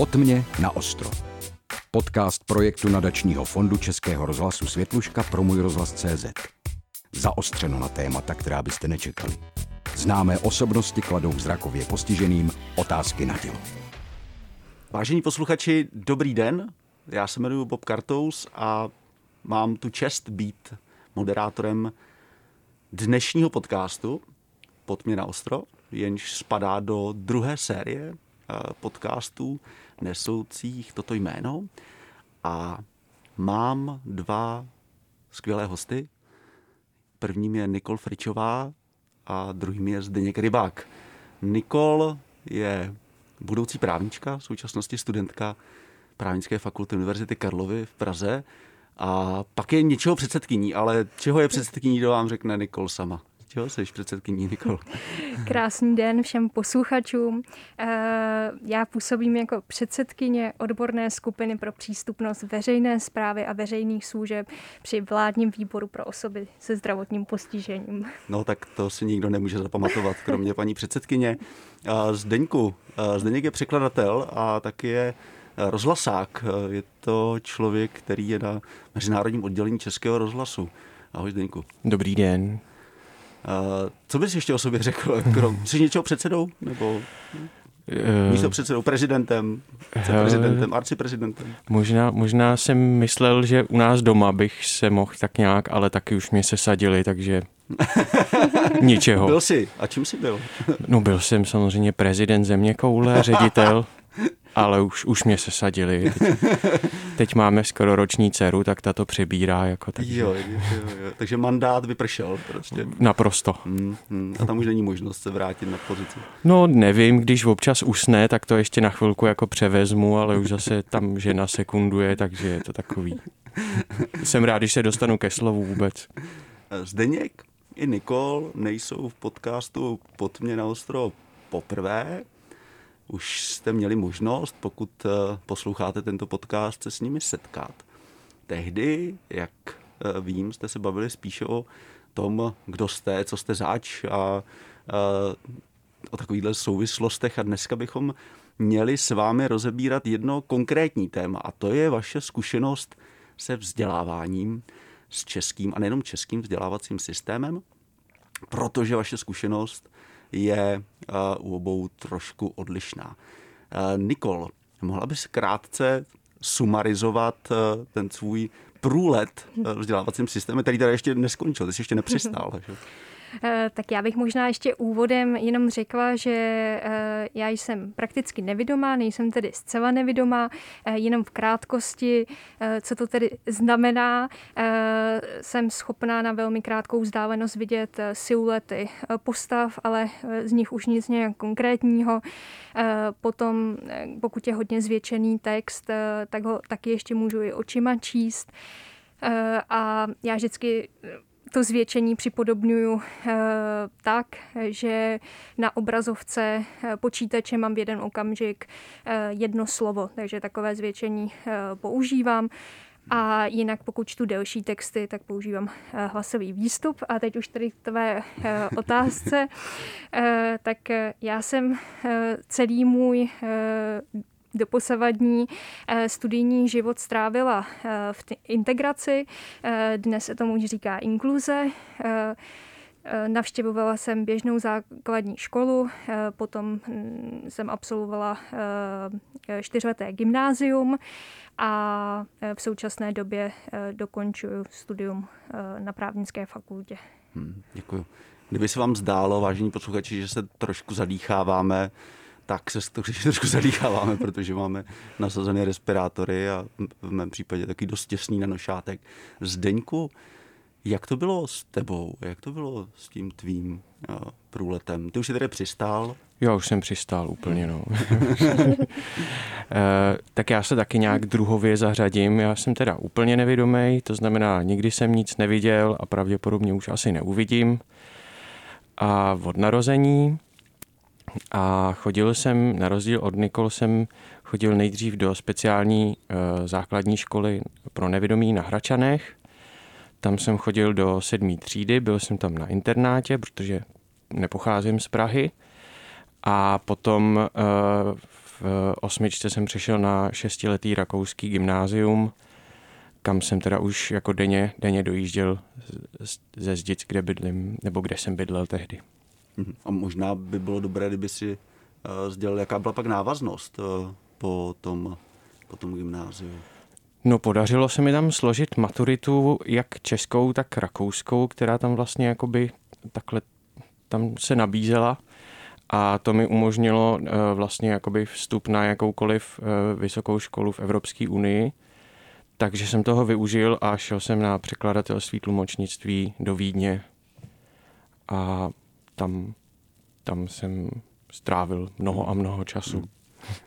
Pod mě na ostro. Podcast projektu nadačního fondu Českého rozhlasu Světluška pro můj rozhlas CZ. Zaostřeno na témata, která byste nečekali. Známé osobnosti kladou zrakově postiženým otázky na tělo. Vážení posluchači, dobrý den. Já se jmenuji Bob Kartous a mám tu čest být moderátorem dnešního podcastu Pod mě na ostro, jenž spadá do druhé série eh, podcastů nesoucích toto jméno. A mám dva skvělé hosty. Prvním je Nikol Fričová a druhým je Zdeněk Rybák. Nikol je budoucí právnička, v současnosti studentka právnické fakulty Univerzity Karlovy v Praze. A pak je něčeho předsedkyní, ale čeho je předsedkyní, to vám řekne Nikol sama. Čeho jsi předsedkyní, Nikol? Krásný den všem posluchačům. Eh, já působím jako předsedkyně odborné skupiny pro přístupnost veřejné zprávy a veřejných služeb při vládním výboru pro osoby se zdravotním postižením. No tak to si nikdo nemůže zapamatovat, kromě paní předsedkyně. Zdeňku, Zdeněk je překladatel a taky je rozhlasák. Je to člověk, který je na mezinárodním oddělení Českého rozhlasu. Ahoj Zdeňku. Dobrý den. Co bys ještě o sobě řekl? Krom, jsi něčeho předsedou? Nebo Eh, místo předsedou, prezidentem, prezidentem, arciprezidentem? Možná, možná jsem myslel, že u nás doma bych se mohl tak nějak, ale taky už mě se sadili, takže ničeho. Byl jsi. A čím jsi byl? no byl jsem samozřejmě prezident země koule, ředitel ale už, už mě se sadili. Teď, teď máme skoro roční dceru, tak ta to přebírá. Jako, takže... Jo, jo, jo, takže mandát vypršel prostě. Naprosto. Hmm, hmm. A tam už není možnost se vrátit na pozici. No nevím, když občas usne, tak to ještě na chvilku jako převezmu, ale už zase tam žena sekunduje, takže je to takový. Jsem rád, když se dostanu ke slovu vůbec. Zdeněk i Nikol nejsou v podcastu Pod mě na ostro poprvé už jste měli možnost, pokud eh, posloucháte tento podcast, se s nimi setkat. Tehdy, jak eh, vím, jste se bavili spíše o tom, kdo jste, co jste zač a eh, o takovýchhle souvislostech a dneska bychom měli s vámi rozebírat jedno konkrétní téma a to je vaše zkušenost se vzděláváním s českým a nejenom českým vzdělávacím systémem, protože vaše zkušenost je uh, u obou trošku odlišná. Uh, Nikol, mohla bys krátce sumarizovat uh, ten svůj průlet vzdělávacím systémem, který tady ještě neskončil, ty jsi ještě nepřistal. Že? Eh, tak já bych možná ještě úvodem jenom řekla, že eh, já jsem prakticky nevidomá, nejsem tedy zcela nevidomá, eh, jenom v krátkosti, co to tedy znamená. Jsem schopná na velmi krátkou vzdálenost vidět siluety postav, ale z nich už nic nějak konkrétního. Potom, pokud je hodně zvětšený text, tak ho taky ještě můžu i očima číst. A já vždycky to zvětšení připodobňuju eh, tak, že na obrazovce eh, počítače mám v jeden okamžik eh, jedno slovo, takže takové zvětšení používám. A jinak pokud čtu delší texty, tak používám hlasový výstup. A teď už tady k tvé otázce. Tak já jsem celý můj doposavadní eh, studijní život strávila eh, v integraci. Eh, dnes se tomu říká inkluze. Navštěvovala jsem běžnou základní školu, potom hm, jsem absolvovala čtyřleté gymnázium a v současné době dokončuju studium na právnické fakultě. Hmm, děkuji. Kdyby se vám zdálo, vážení posluchači, že se trošku zadýcháváme, tak se trošku zadýcháváme, protože máme nasazené respirátory a v mém případě taky dost těsný nanošátek. Zdeňku, jak to bylo s tebou? Jak to bylo s tím tvým uh, průletem? Ty už jsi tady přistál? Jo, už jsem přistál úplně, no. e, tak já se taky nějak druhově zařadím. Já jsem teda úplně nevědomý, to znamená, nikdy jsem nic neviděl a pravděpodobně už asi neuvidím. A od narození a chodil jsem, na rozdíl od Nikol, jsem chodil nejdřív do speciální uh, základní školy pro nevědomí na Hračanech. Tam jsem chodil do sedmé třídy, byl jsem tam na internátě, protože nepocházím z Prahy. A potom uh, v osmičce jsem přešel na šestiletý rakouský gymnázium, kam jsem teda už jako denně, denně dojížděl ze Zdic, kde bydlím, nebo kde jsem bydlel tehdy. Mhm. A možná by bylo dobré, kdyby si uh, sdělil, jaká byla pak návaznost uh, po tom, po tom gymnáziu. No podařilo se mi tam složit maturitu jak českou, tak rakouskou, která tam vlastně jakoby takhle tam se nabízela a to mi umožnilo uh, vlastně jakoby vstup na jakoukoliv uh, vysokou školu v Evropské unii. Takže jsem toho využil a šel jsem na překladatelství tlumočnictví do Vídně a tam, tam jsem strávil mnoho a mnoho času.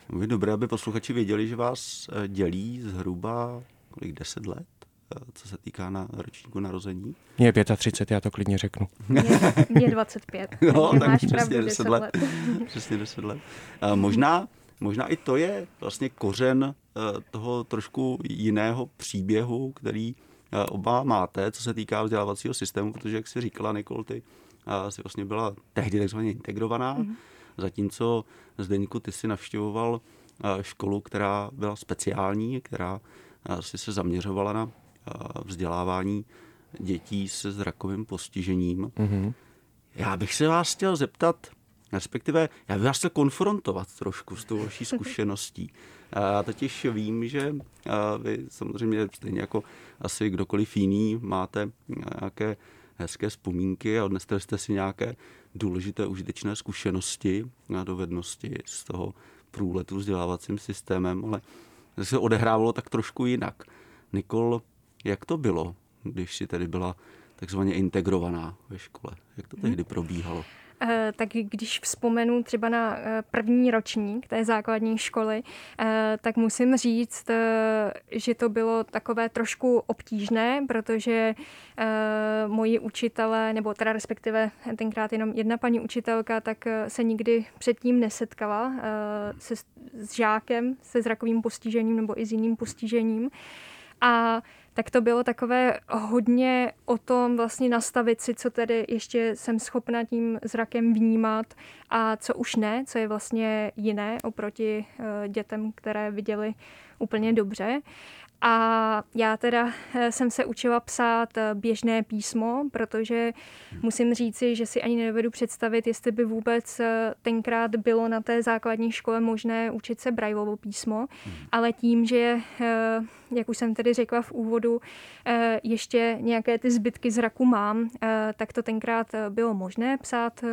Hmm. Je dobré, aby posluchači věděli, že vás eh, dělí zhruba kolik, 10 let, eh, co se týká na ročníku narození? Mě je 35, já to klidně řeknu. Mě 25. No, tak máš přesně 10 let. let. přesně 10 let. A možná, možná i to je vlastně kořen eh, toho trošku jiného příběhu, který oba máte, co se týká vzdělávacího systému, protože, jak si říkala, Nikol, ty si vlastně byla tehdy takzvaně integrovaná, mm-hmm. zatímco Zdeňku, ty si navštěvoval školu, která byla speciální, která si se zaměřovala na vzdělávání dětí se zrakovým postižením. Mm-hmm. Já bych se vás chtěl zeptat, respektive já bych vás chtěl konfrontovat trošku s tou vaší zkušeností. Já totiž vím, že vy samozřejmě stejně jako asi kdokoliv jiný máte nějaké hezké vzpomínky a odnesli jste si nějaké důležité užitečné zkušenosti a dovednosti z toho průletu vzdělávacím systémem, ale se odehrávalo tak trošku jinak. Nikol, jak to bylo, když si tedy byla takzvaně integrovaná ve škole? Jak to tehdy probíhalo? Eh, tak když vzpomenu třeba na eh, první ročník té základní školy, eh, tak musím říct, že to bylo takové trošku obtížné, protože moji učitelé, nebo teda respektive tenkrát jenom jedna paní učitelka, tak se nikdy předtím nesetkala se, s žákem se zrakovým postižením nebo i s jiným postižením. A tak to bylo takové hodně o tom vlastně nastavit si, co tedy ještě jsem schopna tím zrakem vnímat a co už ne, co je vlastně jiné oproti eh, dětem, které viděli úplně dobře. A já teda eh, jsem se učila psát eh, běžné písmo, protože musím říci, že si ani nedovedu představit, jestli by vůbec eh, tenkrát bylo na té základní škole možné učit se Braillovo písmo, hmm. ale tím, že, jak už jsem tedy řekla v úvodu, ještě nějaké ty zbytky zraku mám, tak to tenkrát bylo možné psát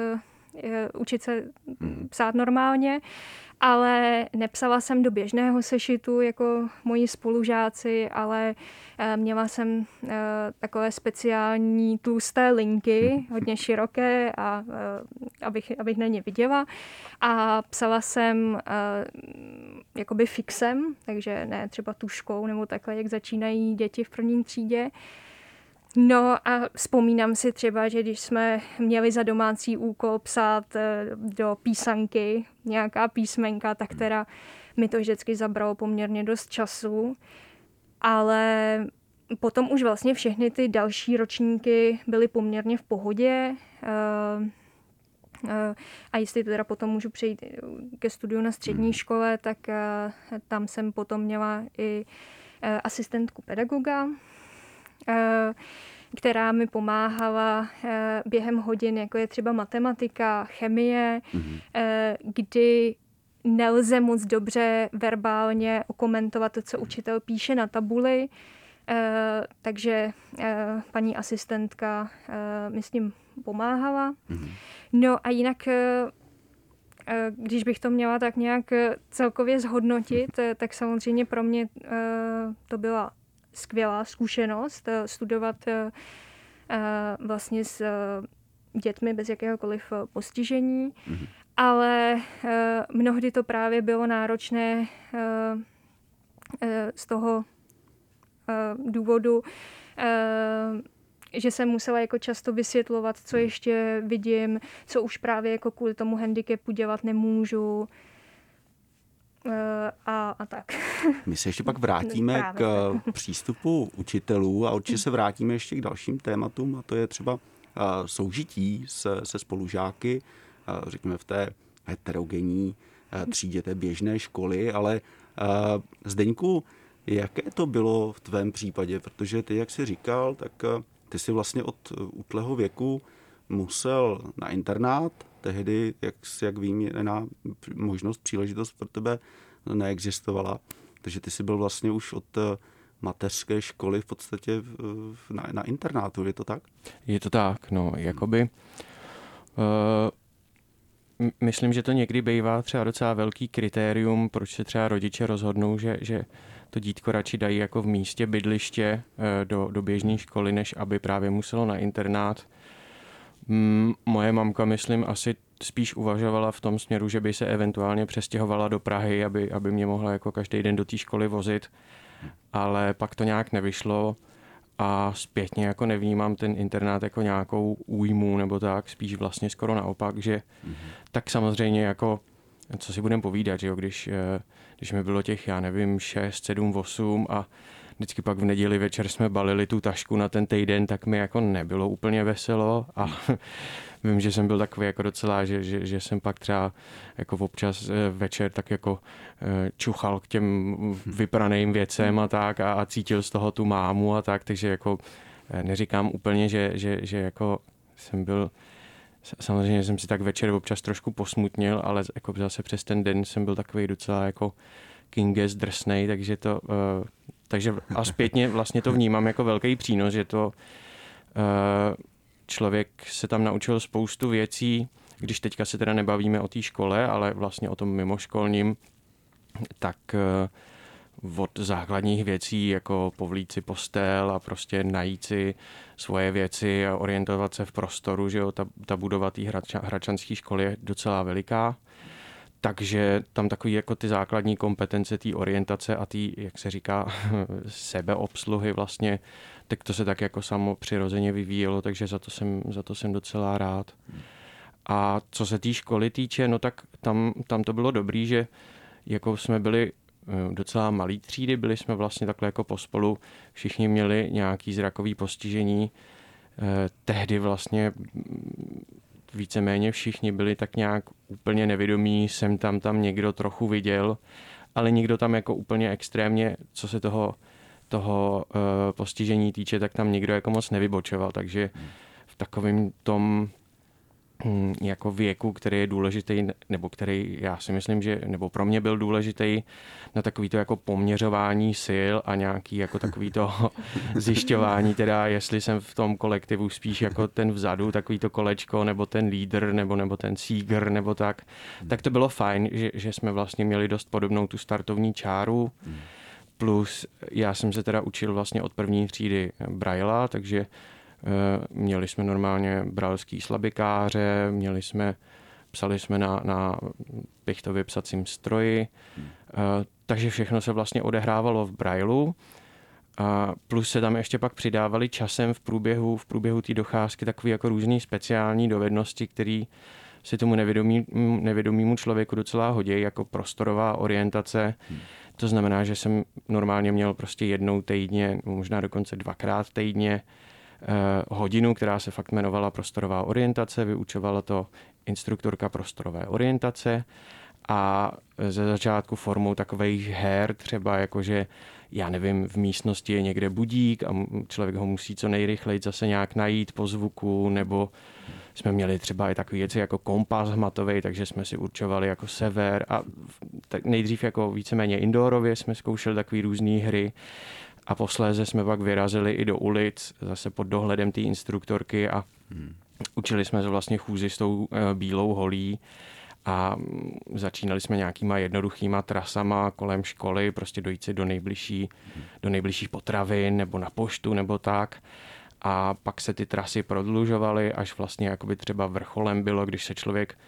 učit se hmm. psát normálně ale nepsala jsem do běžného sešitu jako moji spolužáci, ale eh, měla jsem eh, takové speciální tlusté linky, hodně široké, a, eh, abych, abych na ně viděla. A psala jsem jakoby fixem, takže ne třeba tuškou nebo takhle, jak začínají děti v prvním třídě. No a vzpomínám si třeba, že když jsme měli za domácí úkol psát eh, do písanky nějaká písmenka, tak teda mi to vždycky zabralo poměrně dost času, ale potom už vlastně všechny ty další ročníky byly poměrně v pohodě. Eh, eh, a jestli teda potom můžu přejít ke studiu na střední hmm. škole, tak tam jsem potom měla i asistentku pedagoga, která mi pomáhala eh, během hodin, jako je třeba matematika, chemie, mm-hmm. kdy nelze moc dobře verbálně okomentovat to, co učitel píše na tabuli, takže paní asistentka mi s tím pomáhala. Mm-hmm. No a jinak když bych to měla tak nějak celkově zhodnotit, tak samozřejmě pro mě to byla skvělá zkušenost eh, studovat eh, eh, vlastně s dětmi bez jakéhokoliv postižení, mm-hmm. ale mnohdy to právě bylo náročné z toho důvodu, že jsem musela jako často vysvětlovat, co ještě vidím, co už právě jako kvůli tomu handicapu dělat nemůžu, a, a tak. My se ještě pak vrátíme Právě. k eh, přístupu učitelů a určitě se vrátíme ještě k dalším tématům a to je třeba eh, soužití se, se spolužáky, řekněme v té heterogenní třídě té běžné školy, ale Zdeňku, jaké to bylo v tvém případě? Protože ty, jak jsi říkal, tak ty si vlastně od útleho věku musel na internát, tehdy, jak, jak vím, jiná možnost, příležitost pro tebe neexistovala. Takže ty jsi byl vlastně už od eh, mateřské školy v podstatě na, na internátu, je to tak? Je to tak, no, jakoby. Uh, myslím, že to někdy bývá třeba docela velký kritérium, proč se třeba rodiče rozhodnou, že, že to dítko radši dají jako v místě bydliště uh, do, do běžné školy, než aby právě muselo na internát. Moje mamka, myslím, asi spíš uvažovala v tom směru, že by se eventuálně přestěhovala do Prahy, aby, aby mě mohla jako každý den do té školy vozit, ale pak to nějak nevyšlo a zpětně jako nevnímám ten internát jako nějakou újmu nebo tak, spíš vlastně skoro naopak, že mm-hmm. tak samozřejmě jako co si budeme povídat, že jo, když, eh, když mi bylo těch, já nevím, 6, 7, 8 a vždycky pak v neděli večer jsme balili tu tašku na ten týden, tak mi jako nebylo úplně veselo a vím, že jsem byl takový jako docela, že, že, že jsem pak třeba jako občas eh, večer tak jako eh, čuchal k těm vypraným věcem a tak a, a cítil z toho tu mámu a tak, takže jako eh, neříkám úplně, že, že, že jako jsem byl Samozřejmě jsem si tak večer občas trošku posmutnil, ale jako zase přes ten den jsem byl takový docela jako Kinges drsnej, takže to, takže a zpětně vlastně to vnímám jako velký přínos, že to člověk se tam naučil spoustu věcí, když teďka se teda nebavíme o té škole, ale vlastně o tom mimoškolním, tak eh, od základních věcí, jako povlít si postel a prostě najít si svoje věci a orientovat se v prostoru, že jo, ta, ta budova té hrača, hračanské školy je docela veliká. Takže tam takový jako ty základní kompetence té orientace a té, jak se říká, sebeobsluhy vlastně tak to se tak jako samo přirozeně vyvíjelo, takže za to jsem, za to jsem docela rád. A co se té školy týče, no tak tam, tam to bylo dobrý, že jako jsme byli eh, docela malý třídy, byli jsme vlastně takhle jako pospolu, všichni měli nějaký zrakový postižení. Eh, tehdy vlastně víceméně všichni byli tak nějak úplně nevědomí, jsem tam tam někdo trochu viděl, ale nikdo tam jako úplně extrémně, co se toho toho uh, postižení týče, tak tam nikdo jako moc nevybočoval, takže v takovém tom jako věku, který je důležitý, nebo který já si myslím, že, nebo pro mě byl důležitý na takový to jako poměřování sil a nějaký jako takový to zjišťování, teda jestli jsem v tom kolektivu spíš jako ten vzadu, takový to kolečko, nebo ten lídr, nebo, nebo ten sígr, nebo tak, tak to bylo fajn, že, že jsme vlastně měli dost podobnou tu startovní čáru. Hmm Plus já jsem se teda učil vlastně od první třídy Braila, takže měli jsme normálně bralský slabikáře, měli jsme, psali jsme na, na pichtově psacím stroji, hmm. takže všechno se vlastně odehrávalo v Brailu. A plus se tam ještě pak přidávali časem v průběhu, v průběhu té docházky takové jako různé speciální dovednosti, které si tomu nevědomí, nevědomímu člověku docela hodí, jako prostorová orientace, hmm to znamená, že jsem normálně měl prostě jednou týdně, možná dokonce dvakrát týdně eh, hodinu, která se fakt jmenovala prostorová orientace, vyučovala to instruktorka prostorové orientace a ze začátku formou takových her, třeba jakože já nevím, v místnosti je někde budík a člověk ho musí co nejrychleji zase nějak najít po zvuku, nebo jsme měli třeba i takové věci jako kompas hmatový, takže jsme si určovali jako sever a tak nejdřív jako víceméně indoorově jsme zkoušeli takové různé hry a posléze jsme pak vyrazili i do ulic, zase pod dohledem té instruktorky a hmm. učili jsme se vlastně chůzi s tou eh, bílou holí a mm, začínali jsme nějakýma jednoduchýma trasama kolem školy, prostě dojít si do nejbližší, hmm. do nejbližších potravin nebo na poštu nebo tak a pak se ty trasy prodlužovaly, až vlastně jakoby třeba vrcholem bylo, když se člověk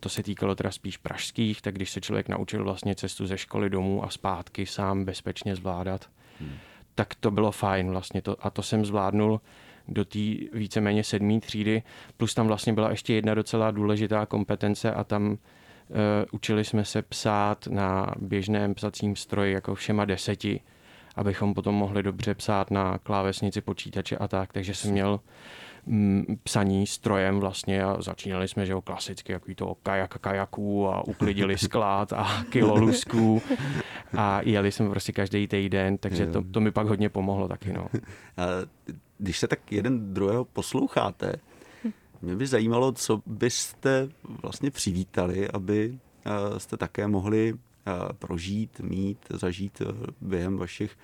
to se týkalo teda spíš pražských, tak když se člověk naučil vlastně cestu ze školy domů a zpátky sám bezpečně zvládat, hmm. Tak to bylo fajn vlastně to, a to jsem zvládnul do té víceméně sedmé třídy, plus tam vlastně byla ještě jedna docela důležitá kompetence a tam uh, učili jsme se psát na běžném psacím stroji jako všema deseti, abychom potom mohli dobře psát na klávesnici počítače a tak, takže jsem měl mm, psaní strojem vlastně a začínali jsme, že jo, klasicky, jaký to kajak kajaků a uklidili sklad a kilo lusků a jeli jsme prostě každý týden, takže to, to mi pak hodně pomohlo taky, no. Když se tak jeden druhého posloucháte, mě by zajímalo, co byste vlastně přivítali, aby eh, jste také mohli eh, prožít, mít, zažít eh, během vašich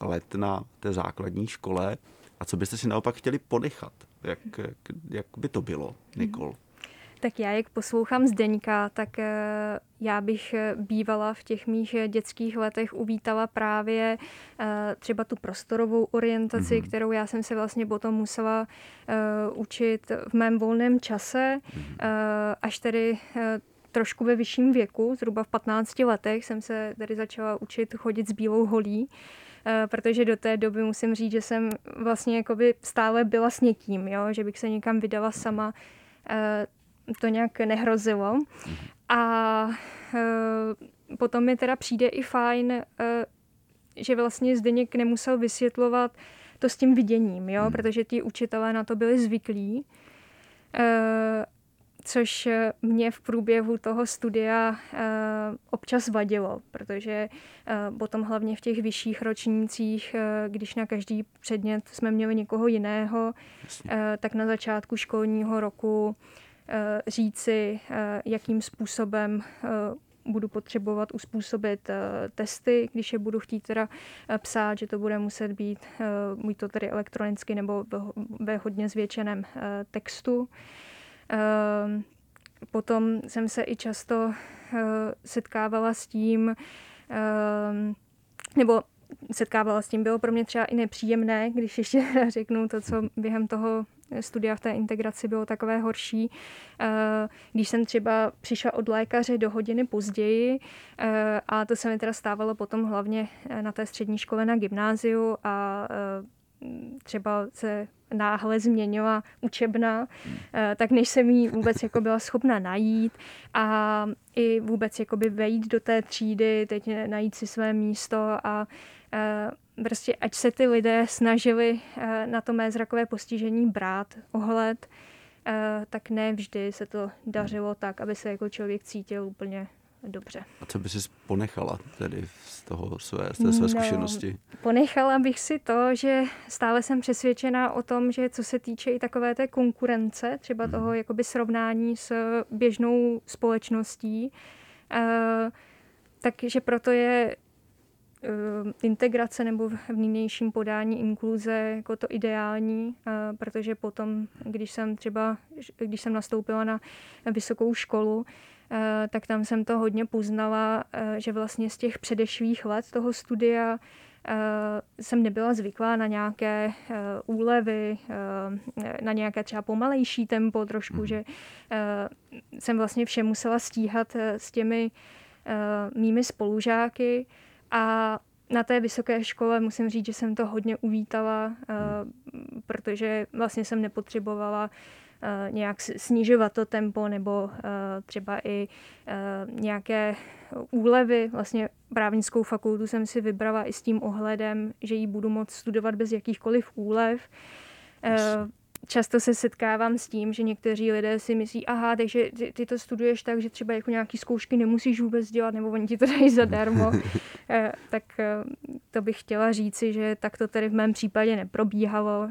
let na té základní škole a co byste si naopak chtěli ponechat? Jak, jak, jak by to bylo, Nikol? Tak já, jak poslouchám Zdeňka, tak eh, já bych eh, bývala v těch mých eh, dětských letech uvítala právě třeba tu prostorovou orientaci, mm-hmm. kterou já jsem se vlastně potom musela učit v mém volném čase, mm-hmm. až tedy trošku ve vyšším věku, zhruba v 15 letech jsem se tady začala učit chodit s bílou holí. Eh, protože do té doby musím říct, že jsem vlastně jakoby stále byla s někým, jo? že bych se někam vydala sama, eh, to nějak nehrozilo. A eh, potom mi teda přijde i fajn, že vlastně Zdeněk nemusel vysvětlovat to s tím viděním, jo? Hmm. protože ti učitelé na to byli zvyklí což eh, mě v průběhu toho studia eh, občas vadilo, protože eh, potom hlavně v těch vyšších ročnících, když na každý předmět jsme měli někoho jiného, tak na začátku školního roku říci, jakým způsobem budu potřebovat uspůsobit testy, když je budu chtít teda psát, že to bude muset být, buď to tedy elektronicky nebo ve hodně zvětšeném textu. Ehm, potom jsem se i často eh, setkávala s tím, ehm, nebo setkávala s tím, bylo pro mě třeba i nepříjemné, když ještě řeknu to, co během toho studia v té integraci bylo takové horší. Eh, když jsem třeba přišla od lékaře do hodiny později, eh, a to se mi teda stávalo potom hlavně na té střední škole na gymnáziu a třeba se náhle změnila učebna, eh, tak než jsem ji vůbec jako byla schopna najít a i vůbec jakoby vejít do té třídy, teď najít si své místo a eh, prostě ať se ty lidé snažili eh, na to mé zrakové postižení brát ohled, tak ne vždy se to dařilo tak, aby se jako člověk cítil úplně dobře. A co by si ponechala tedy z, toho své, z té své no, zkušenosti? Ponechala bych si to, že stále jsem přesvědčená o tom, že co se týče i takové té konkurence, třeba hmm. toho jakoby srovnání s běžnou společností, uh, takže proto je uh, integrace nebo v nynějším podání inkluze jako to ideální, uh, protože potom, když jsem třeba, když jsem nastoupila na vysokou školu, Eh, tak tam jsem to hodně poznala, eh, že vlastně z těch předešlých let toho studia eh, jsem nebyla zvyklá na nějaké úlevy, na nějaké třeba pomalejší tempo trošku, mm. že jsem vlastně vše musela stíhat s těmi mými spolužáky a na té vysoké škole musím říct, že jsem to hodně uvítala, mhm. protože vlastně jsem nepotřebovala Eh, nějak snižovat to tempo nebo eh, třeba i eh, nějaké úlevy. Vlastně právnickou fakultu jsem si vybrala i s tím ohledem, že ji budu moct studovat bez jakýchkoliv úlev. Často se setkávám s tím, že někteří lidé si myslí, aha, takže ty, ty to studuješ tak, že třeba jako nějaký zkoušky nemusíš vůbec dělat, nebo oni ti to dají zadarmo. tak to bych chtěla říci, že tak to tedy v mém případě neprobíhalo,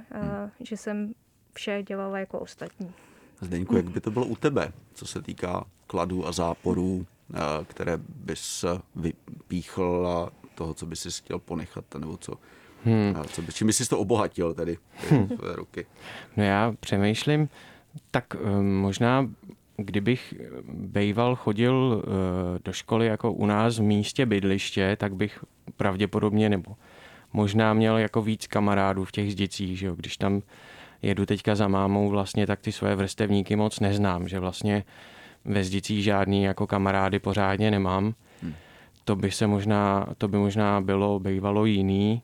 že jsem vše dělala jako ostatní. Zdeňku, jak by to bylo u tebe, co se týká kladů a záporů, eh, které bys vypíchl a toho, co bys si chtěl ponechat, nebo co, hmm. co by, čím bys si to obohatil tedy hmm. v ruky? No já přemýšlím, tak eh, možná kdybych bejval chodil eh, do školy jako u nás v místě bydliště, tak bych pravděpodobně nebo možná měl jako víc kamarádů v těch zdicích, že jo? když tam jedu teďka za mámou vlastně, tak ty svoje vrstevníky moc neznám, že vlastně ve Zdicích žádný jako kamarády pořádně nemám. Hmm. To by se možná, to by možná bylo, bývalo jiný,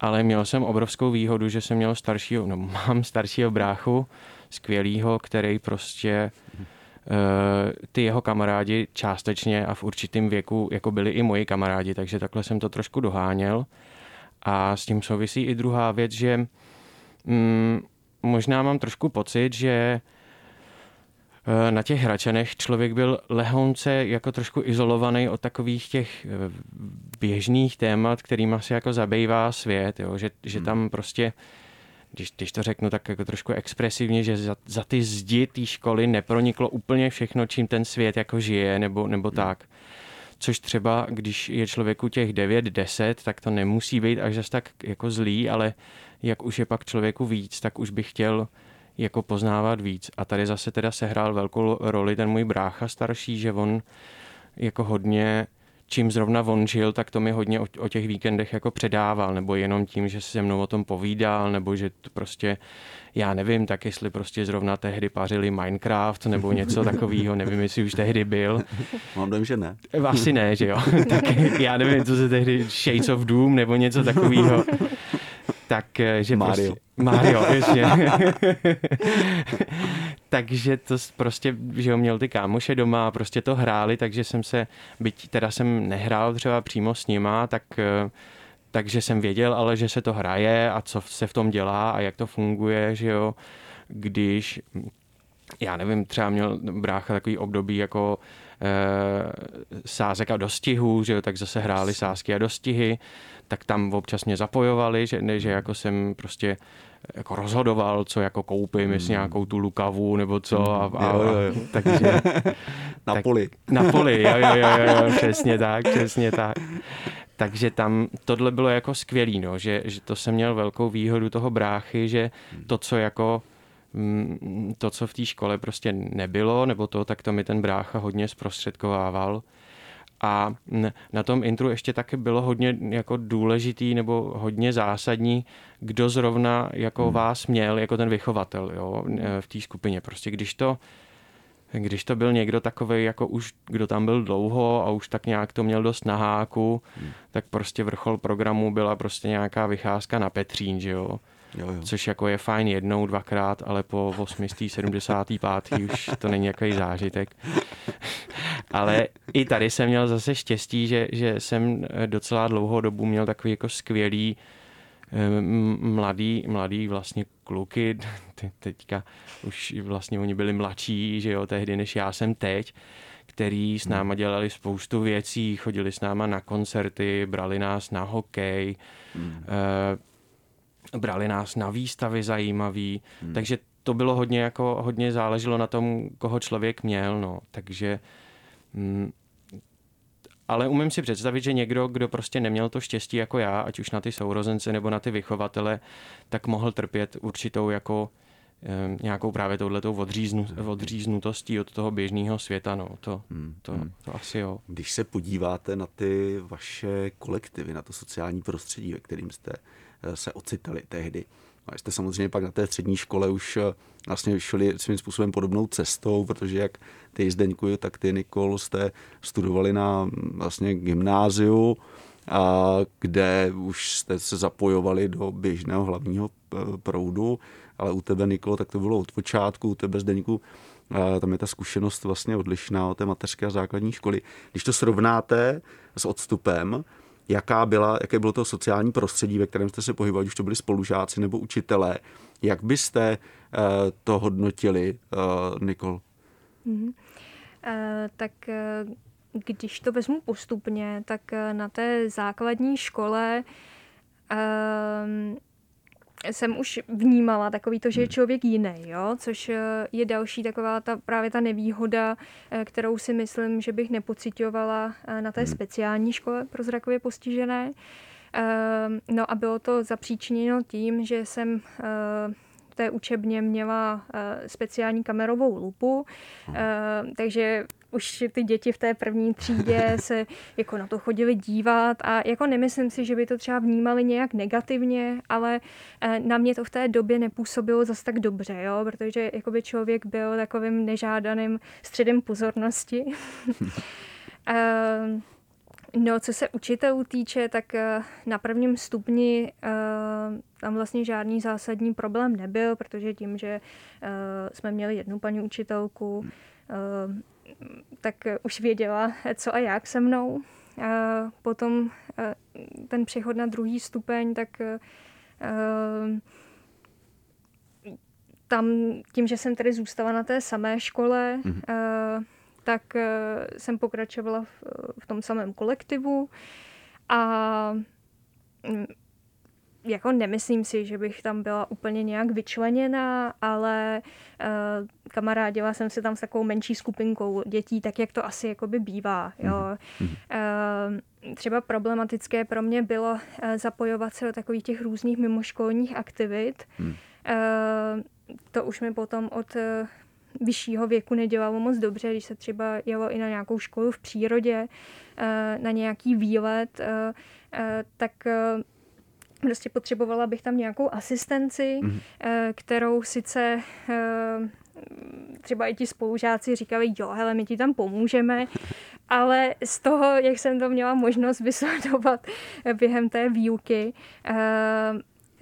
ale měl jsem obrovskou výhodu, že jsem měl staršího, no mám staršího bráchu, skvělýho, který prostě hmm. uh, ty jeho kamarádi částečně a v určitém věku jako byli i moji kamarádi, takže takhle jsem to trošku doháněl. A s tím souvisí i druhá věc, že mm, možná mám trošku pocit, že Eh, na těch Hračanech člověk byl lehonce jako trošku izolovaný od takových těch eh, běžných témat, kterým asi jako zabývá svět, jo? Že, že hmm. tam prostě když, když to řeknu tak jako trošku expresivně, že za, za ty zdi té školy neproniklo úplně všechno, čím ten svět jako žije, nebo, nebo hmm. tak. Což třeba, když je člověku těch 9-10, tak to nemusí být až zase tak jako zlý, ale jak už je pak člověku víc, tak už bych chtěl jako poznávat víc. A tady zase teda sehrál velkou roli ten můj brácha starší, že on jako hodně čím zrovna on žil, tak to mi hodně o, o těch víkendech jako předával, nebo jenom tím, že se mnou o tom povídal, nebo že to prostě, já nevím, tak jestli prostě zrovna tehdy pařili Minecraft, nebo něco takového, nevím, jestli už tehdy byl. Mám dojem, že ne. Asi ne, že jo. tak já nevím, co se tehdy Shades of Doom, nebo něco takového tak eh, že Mario. Prostě, Mario, ještě. takže to prostě, že ho měl ty kámoše doma a prostě to hráli, takže jsem se, byť teda jsem nehrál třeba přímo s nima, tak eh, takže jsem věděl, ale že se to hraje a co se v tom dělá a jak to funguje, že jo, když já nevím, třeba měl brácha takový období jako e, sázek a dostihu, že jo, tak zase hráli sázky a dostihy, tak tam občas mě zapojovali, že, ne, že jako jsem prostě jako rozhodoval, co jako koupím, jestli hmm. nějakou tu lukavu nebo co. A, a, jo, jo, jo. Takže, na tak, poli. Na poli, jo, jo, jo, jo, přesně tak, přesně tak. Takže tam tohle bylo jako skvělý, no, že, že to jsem měl velkou výhodu toho bráchy, že to, co jako mm, to, co v té škole prostě nebylo, nebo to, tak to mi ten brácha hodně zprostředkovával. A na tom intru ještě taky bylo hodně jako důležitý nebo hodně zásadní, kdo zrovna jako hmm. vás měl jako ten vychovatel jo, v té skupině. Prostě když to, když to byl někdo takový, jako už, kdo tam byl dlouho a už tak nějak to měl dost na háku, hmm. tak prostě vrchol programu byla prostě nějaká vycházka na Petřín, že jo. Jo, jo. Což jako je fajn jednou, dvakrát, ale po 875. už to není nějaký zážitek. Ale i tady jsem měl zase štěstí, že, že jsem docela dlouhou dobu měl takový jako skvělý mladý, mladý vlastně kluky, teďka už vlastně oni byli mladší, že jo, tehdy než já jsem teď, který s hmm. náma dělali spoustu věcí, chodili s náma na koncerty, brali nás na hokej, hmm. Eh, brali nás na výstavy zajímavý, hmm. takže to bylo hodně jako, hodně záleželo na tom, koho člověk měl, no, takže mm, ale umím si představit, že někdo, kdo prostě neměl to štěstí jako já, ať už na ty sourozence nebo na ty vychovatele, tak mohl trpět určitou jako eh, nějakou právě touhletou odříznu, odříznutostí od toho běžného světa. No. To, hmm, to, hmm. to asi jo. Když se podíváte na ty vaše kolektivy, na to sociální prostředí, ve kterým jste Eh, se ocitali tehdy. A jste samozřejmě pak na té střední škole už eh, vlastně šli svým způsobem podobnou cestou, protože jak ty Zdeňku, tak ty Nikol jste studovali na mm, vlastně gymnáziu, a kde už jste se zapojovali do běžného hlavního eh, proudu, ale u tebe, Nikol, tak to bylo od počátku, u tebe, Zdeňku, tam je ta zkušenost vlastně odlišná od té mateřské a základní školy. Když to srovnáte s odstupem, jaká byla, jaké bylo to sociální prostředí, ve kterém jste se pohybovali, už to byli spolužáci nebo učitelé. Jak byste uh, to hodnotili, uh, Nikol? Mm-hmm. Uh, tak když to vezmu postupně, tak na té základní škole jsem už vnímala takový to, že je hmm. člověk jiný, jo? což eh, je další taková ta, právě ta nevýhoda, eh, kterou si myslím, že bych nepocitovala eh, na té hmm. speciální škole pro zrakově postižené. No a bylo to zapříčiněno tím, že jsem v té učebně měla speciální kamerovou lupu, hmm. takže už ty děti v té první třídě se jako na to chodili dívat a jako nemyslím si, že by to třeba vnímali nějak negativně, ale eh, na mě to v té době nepůsobilo zase tak dobře, jo? protože jakoby člověk byl takovým nežádaným středem pozornosti. Ehm, no, co se učitelů týče, tak eh, na prvním stupni eh, tam vlastně žádný zásadní problém nebyl, protože tím, že jsme měli jednu paní učitelku, tak už věděla, co a jak se mnou. A potom ten přechod na druhý stupeň, tak tam tím, že jsem tedy zůstala na té samé škole, mm. tak jsem pokračovala v, v tom samém kolektivu a mm, jako nemyslím si, že bych tam byla úplně nějak vyčleněná, ale uh, kamarádila jsem se tam s takovou menší skupinkou dětí, tak jak to asi jakoby bývá. Jo. Uh, třeba problematické pro mě bylo uh, zapojovat se do takových těch různých mimoškolních aktivit. Uh, to už mi potom od uh, vyššího věku nedělalo moc dobře, když se třeba jelo i na nějakou školu v přírodě, na nějaký výlet, tak prostě potřebovala bych tam nějakou asistenci, mm. kterou sice eh, třeba i ti spolužáci říkali, jo, hele, my ti tam pomůžeme, ale z toho, jak jsem to měla možnost vysledovat během té výuky, eh,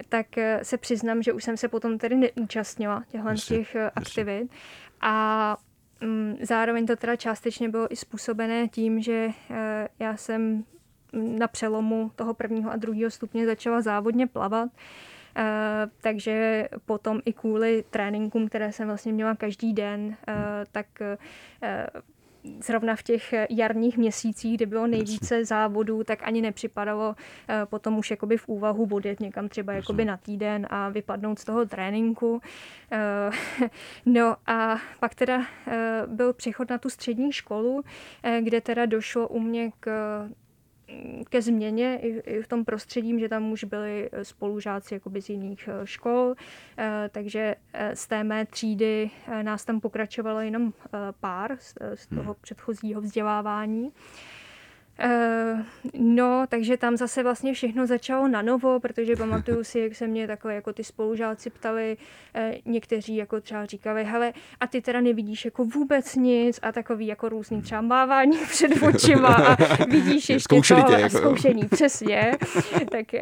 tak se přiznám, že už jsem se potom tedy neúčastnila těchto těch aktivit. A mm, zároveň to teda částečně bylo i způsobené tím, že já jsem na přelomu toho prvního a druhého stupně začala závodně plavat. Uh, takže potom i kvůli tréninkům, které jsem vlastně měla každý den, uh, tak uh, zrovna v těch jarních měsících, kdy bylo nejvíce závodů, tak ani nepřipadalo potom už jakoby v úvahu odjet někam třeba jakoby na týden a vypadnout z toho tréninku. No a pak teda byl přechod na tu střední školu, kde teda došlo u mě k ke změně i, i v tom prostředí, že tam už byli spolužáci jakoby z jiných eh, škol, eh, takže eh, z té mé třídy nás tam pokračovalo jenom pár z toho hmm. předchozího vzdělávání. Uh, no, takže tam zase vlastně všechno začalo na novo, protože pamatuju si, jak se mě takové jako ty spolužáci ptali, uh, někteří jako třeba říkali, hele, a ty teda nevidíš jako vůbec nic a takový jako různý třeba mávání před očima a vidíš ještě Zkoušeli to tě, a jako, zkoušení, přesně. tak uh,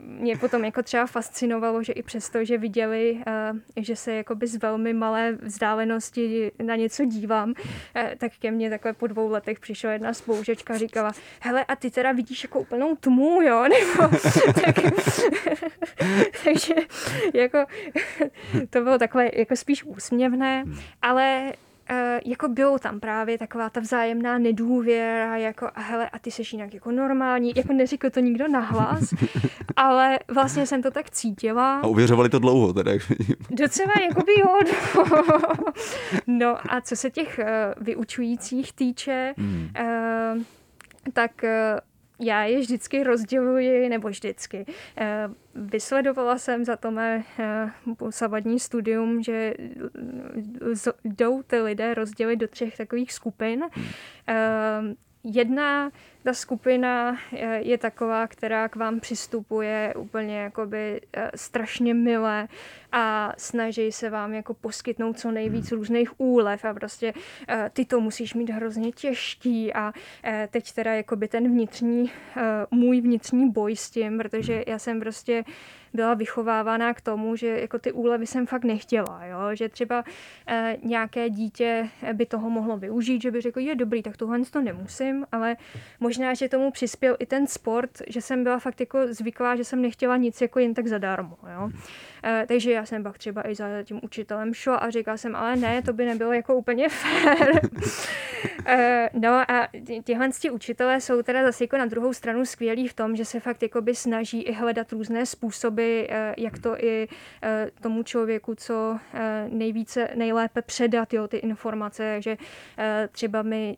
mě potom jako třeba fascinovalo, že i přesto, že viděli, že se jakoby z velmi malé vzdálenosti na něco dívám, tak ke mně takhle po dvou letech přišla jedna spolužečka a říkala, říkala, hele, a ty teda vidíš jako úplnou tmu, jo, nebo tak, takže jako to bylo takové jako spíš úsměvné, ale uh, jako bylo tam právě taková ta vzájemná nedůvěra, jako a hele, a ty seš jinak jako normální, jako neřekl to nikdo nahlas, ale vlastně jsem to tak cítila. A uvěřovali to dlouho teda, jak Docela jako by jo. No. no a co se těch uh, vyučujících týče, hmm. uh, tak eh, já je vždycky rozděluji, nebo vždycky. Eh, vysledovala jsem za to mé eh, posavadní studium, že jdou ty lidé rozdělit do třech takových skupin. Jedna ta skupina je taková, která k vám přistupuje úplně jakoby strašně milé a snaží se vám jako poskytnout co nejvíc hmm. různých úlev a prostě ty to musíš mít hrozně těžký a teď teda jakoby ten vnitřní, můj vnitřní boj s tím, protože hmm. já jsem prostě byla vychovávána k tomu, že jako ty úlevy jsem fakt nechtěla, jo? že třeba e, nějaké dítě by toho mohlo využít, že by řekl, je dobrý, tak tohle to nemusím, ale možná, že tomu přispěl i ten sport, že jsem byla fakt jako zvyklá, že jsem nechtěla nic jako jen tak zadarmo. Jo? E, takže já jsem pak třeba i za tím učitelem šla a říkala jsem, ale ne, to by nebylo jako úplně fér. e, no a těhle učitelé jsou teda zase jako na druhou stranu skvělí v tom, že se fakt jako by snaží i hledat různé způsoby, e, jak to i tomu člověku, co nejvíce, nejlépe předat jo, ty informace, takže e, třeba mi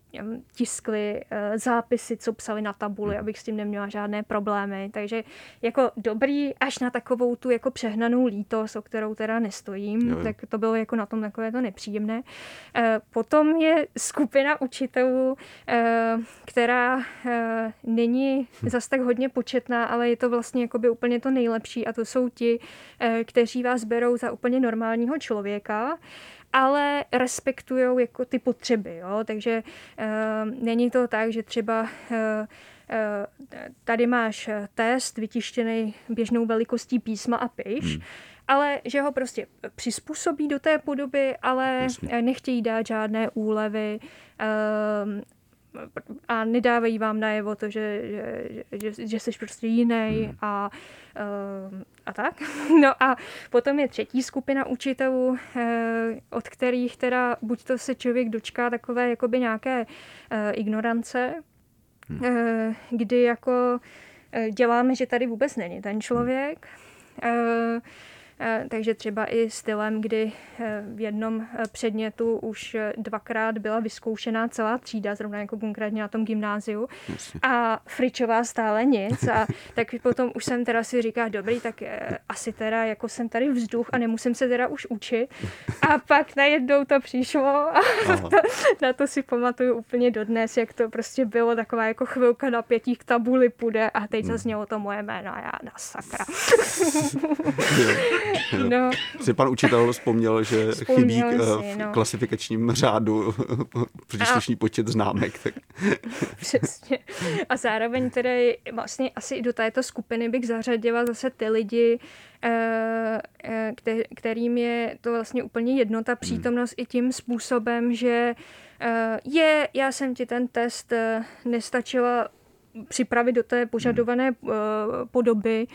tiskli e, zápisy, co psali na tabuli, abych s tím neměla žádné problémy, takže jako dobrý až na takovou tu jako přehnanou lítost, o kterou teda nestojím, jo, jo. tak to bylo jako na tom takové to nepříjemné. E, potom je skupina učitelů, e, která e, není zas tak hodně početná, ale je to vlastně jakoby úplně to nejlepší a to jsou ti, kteří vás berou za úplně normálního člověka, ale respektují jako ty potřeby. Jo? Takže uh, není to tak, že třeba uh, tady máš test vytištěný běžnou velikostí písma a piš, hmm ale že ho prostě přizpůsobí do té podoby, ale Jasně. nechtějí dát žádné úlevy. Ehm, a nedávají vám najevo to, že, že, že, že jsi prostě jiný hmm. a, a tak. No a potom je třetí skupina učitelů, od kterých teda buď to se člověk dočká takové jakoby nějaké ignorance, hmm. uh, kdy jako uh, děláme, že tady vůbec není ten člověk. Hmm. Eh, takže třeba i stylem, kdy eh, v jednom eh, předmětu už dvakrát byla vyzkoušená celá třída, zrovna jako konkrétně na tom gymnáziu. A Fričová stále nic. A tak potom už jsem teda si říká, dobrý, tak asi teda jako jsem tady vzduch a nemusím se teda už učit. A pak najednou to přišlo a to, na to si pamatuju úplně dodnes, jak to prostě bylo taková jako chvilka napětí k tabuli půjde a teď hmm. zaznělo to moje jméno a já na sakra. No. Si pan učitel vzpomněl, že vzpomněl chybí eh, si, v no. klasifikačním řádu příslušný a... počet známek. Tak. Přesně. A zároveň tedy vlastně asi i do této skupiny bych zařadila zase ty lidi, eh, eh, kterým je to vlastně úplně jedno, ta hmm. přítomnost hmm. i tím způsobem, že je, já jsem ti ten test nestačila připravit do té požadované hmm. podoby,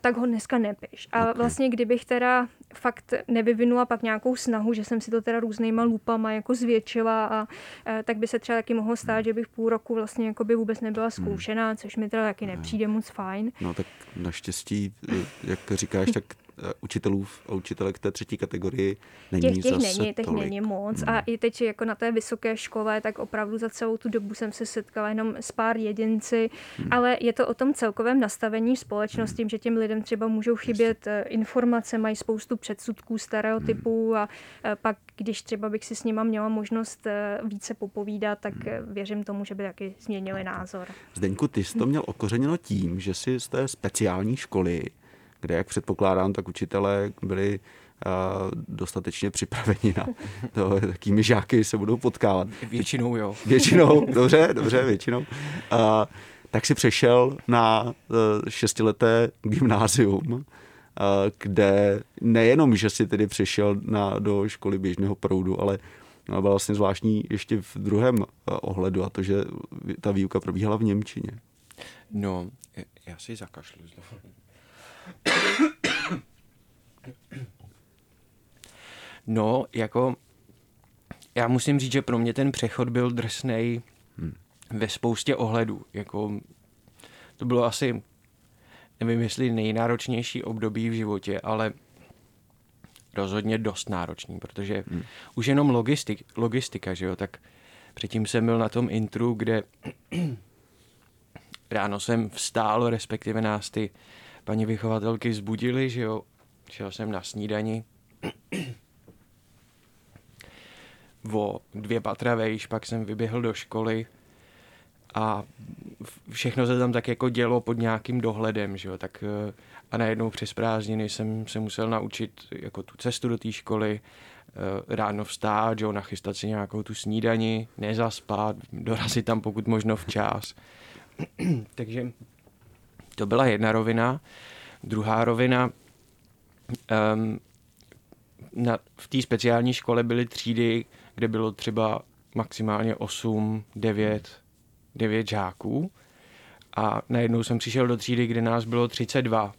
tak ho dneska nepiš. A okay. vlastně kdybych teda fakt nevyvinula pak nějakou snahu, že jsem si to teda různýma lupama jako zvětšila a eh, tak by se třeba taky mohlo stát, že bych půl roku vlastně jako by vůbec nebyla hmm. zkoušená, což mi teda taky nepřijde moc fajn. No tak naštěstí, eh, jak říkáš, tak Eh, učitelů a učitelek té třetí kategorii není těch, těch zase není, těch tolik. není moc. Hmm. A i teď jako na té vysoké škole, tak opravdu za celou tu dobu jsem se setkala jenom s pár jedinci, hmm. ale je to o tom celkovém nastavení společnosti, hmm. že těm lidem třeba můžou chybět Jasně. Eh, informace, mají spoustu předsudků, stereotypů hmm. a eh, pak, když třeba bych si s nima měla možnost více popovídat, tak hmm. věřím tomu, že by taky změnili názor. Zdeňku, ty jsi to měl okořeněno tím, že jsi z té speciální školy kde, jak předpokládám, tak učitelé byli dostatečně připraveni na to, jakými žáky se budou potkávat. Většinou jo. Většinou, dobře, dobře, většinou. A, tak si přešel na e, šestileté gymnázium, kde nejenom, že si tedy přešel na, do školy běžného proudu, ale byl vlastně zvláštní ještě v druhém e, ohledu a to, že ta výuka probíhala v Němčině. No, já si zakašlu. No, jako já musím říct, že pro mě ten přechod byl drsnej hmm. ve spoustě ohledů. Jako, to bylo asi, nevím jestli nejnáročnější období v životě, ale rozhodně dost náročný, protože hmm. už jenom logistik, logistika, že jo, tak předtím jsem byl na tom intru, kde ráno jsem vstál, respektive nás ty paní vychovatelky zbudili, že jo, šel jsem na snídani. o dvě patra vejš, pak jsem vyběhl do školy a všechno se tam tak jako dělo pod nějakým dohledem, že jo, tak eh, a najednou přes prázdniny jsem se musel naučit jako tu cestu do té školy, eh, ráno vstát, jo, nachystat si nějakou tu snídani, nezaspat, dorazit tam pokud možno včas. Takže to byla jedna rovina. Druhá rovina, um, na, v té speciální škole byly třídy, kde bylo třeba maximálně 8, 9, 9 žáků a najednou jsem přišel do třídy, kde nás bylo 32.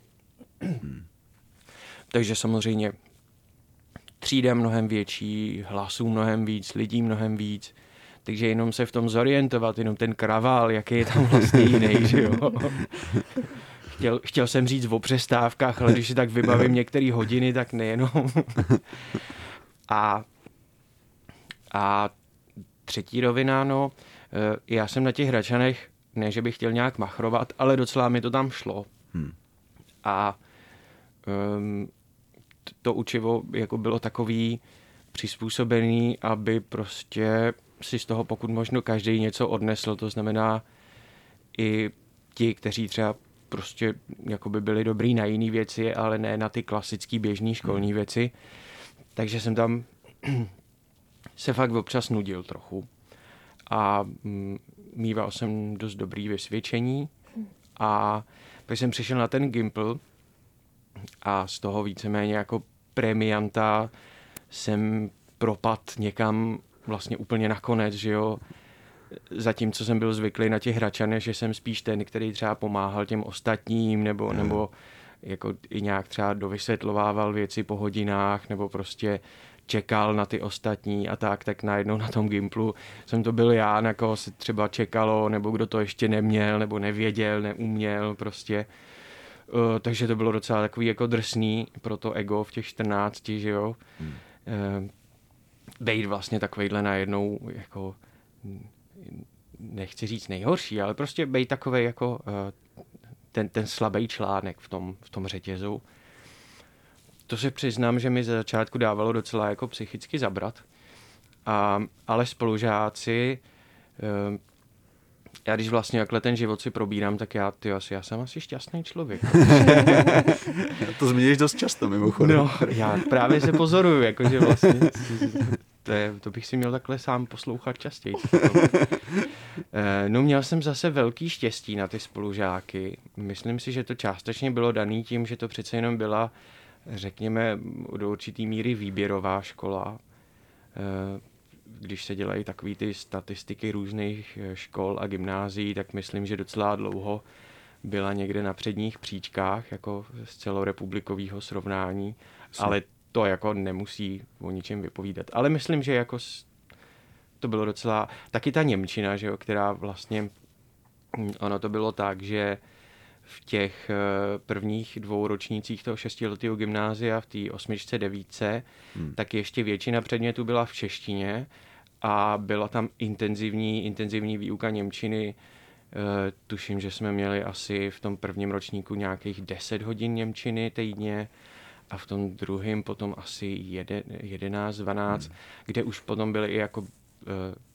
Takže samozřejmě třída mnohem větší, hlasů mnohem víc, lidí mnohem víc, takže jenom se v tom zorientovat, jenom ten kravál, jaký je tam vlastně jiný, že jo. Chtěl, chtěl jsem říct o přestávkách, ale když si tak vybavím některé hodiny, tak nejenom. a, a třetí rovina, no, eh, já jsem na těch hračanech, ne, že bych chtěl nějak machrovat, ale docela mi to tam šlo. Hmm. A um, to učivo jako bylo takový přizpůsobený, aby prostě si z toho pokud možno každý něco odnesl, to znamená i ti, kteří třeba prostě jakoby byli dobrý na jiné věci, ale ne na ty klasické běžné školní hmm. věci. Takže jsem tam se fakt občas nudil trochu. A mm, mýval jsem dost dobrý vysvědčení a pak jsem přišel na ten Gimple a z toho víceméně jako premianta jsem propad někam vlastně úplně nakonec, že jo, zatímco jsem byl zvyklý na těch hračany, že jsem spíš ten, který třeba pomáhal těm ostatním, nebo, nebo jako i nějak třeba dovysvětlovával věci po hodinách, nebo prostě čekal na ty ostatní a tak, tak najednou na tom Gimplu jsem to byl já, na koho se třeba čekalo, nebo kdo to ještě neměl, nebo nevěděl, neuměl prostě. Uh, takže to bylo docela takový jako drsný pro to ego v těch 14, že jo. Hmm. Uh, bejt vlastně takovejhle najednou jako nechci říct nejhorší, ale prostě bejt takovej jako uh, ten, ten slabý článek v tom, v tom řetězu to se přiznám, že mi ze začátku dávalo docela jako psychicky zabrat. A, ale spolužáci, eh, já když vlastně jakhle ten život si probírám, tak já, ty asi, já jsem asi šťastný člověk. to zmíníš dost často mimochodem. No, já právě se pozoruju, jakože vlastně to, je, to bych si měl takhle sám poslouchat častěji. Eh, no měl jsem zase velký štěstí na ty spolužáky. Myslím si, že to částečně bylo daný tím, že to přece jenom byla řekněme, do určitý míry výběrová škola. Když se dělají takové ty statistiky různých eh, škol a gymnázií, tak myslím, že docela dlouho byla někde na předních příčkách, jako z celorepublikového srovnání, Jasně. ale to jako nemusí o ničem vypovídat. Ale myslím, že jako to bylo docela, taky ta Němčina, že jo, která vlastně, hm, ono to bylo tak, že v těch eh, prvních dvou ročnících toho šestiletého gymnázia, v té osmičce, devítce, hmm. tak ještě většina předmětů byla v češtině a byla tam intenzivní, intenzivní výuka Němčiny. E, tuším, že jsme měli asi v tom prvním ročníku nějakých 10 hodin Němčiny týdně a v tom druhém potom asi 11, 12, hmm. kde už potom byly i jako e,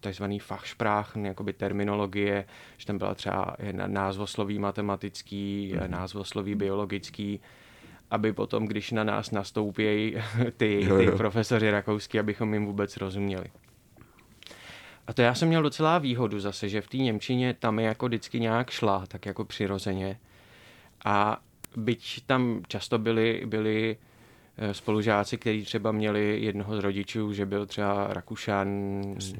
takzvaný Fachsprachen, jakoby terminologie, že tam byla třeba názvosloví matematický, mm. názvosloví biologický, aby potom, když na nás nastoupí ty, jo, jo. ty profesoři rakouský, abychom jim vůbec rozuměli. A to já jsem měl docela výhodu zase, že v té Němčině tam je jako vždycky nějak šla, tak jako přirozeně. A byť tam často byly, byly Eh, spolužáci, kteří třeba měli jednoho z rodičů, že byl třeba Rakušan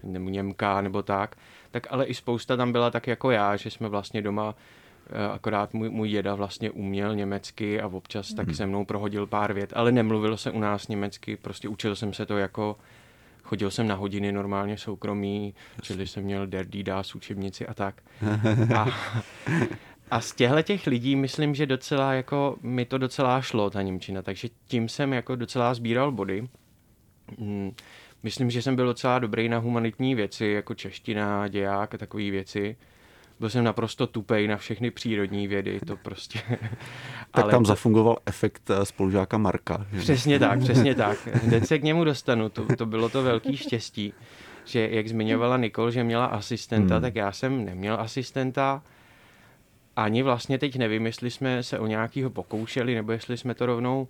nebo Němka nebo tak, tak ale i spousta tam byla tak jako já, že jsme vlastně doma akorát můj, můj děda vlastně uměl německy a občas tak mhm. se mnou prohodil pár vět, ale nemluvilo se u nás německy, prostě učil jsem se to jako chodil jsem na hodiny normálně soukromí, čili jsem měl der z učebnici a tak. A, a z těchto těch lidí myslím, že docela jako mi to docela šlo, ta Němčina, takže tím jsem jako docela sbíral body. Hmm. Myslím, že jsem byl docela dobrý na humanitní věci, jako čeština, děják a takové věci. Byl jsem naprosto tupej na všechny přírodní vědy, to prostě... tak Ale tam to... zafungoval efekt eh, spolužáka Marka. Že? Přesně tak, přesně tak. Hned se k němu dostanu, to, to bylo to velký štěstí, že jak zmiňovala Nikol, že měla asistenta, hmm. tak já jsem neměl asistenta, ani vlastně teď nevím, jestli jsme se o nějakého pokoušeli, nebo jestli jsme to rovnou...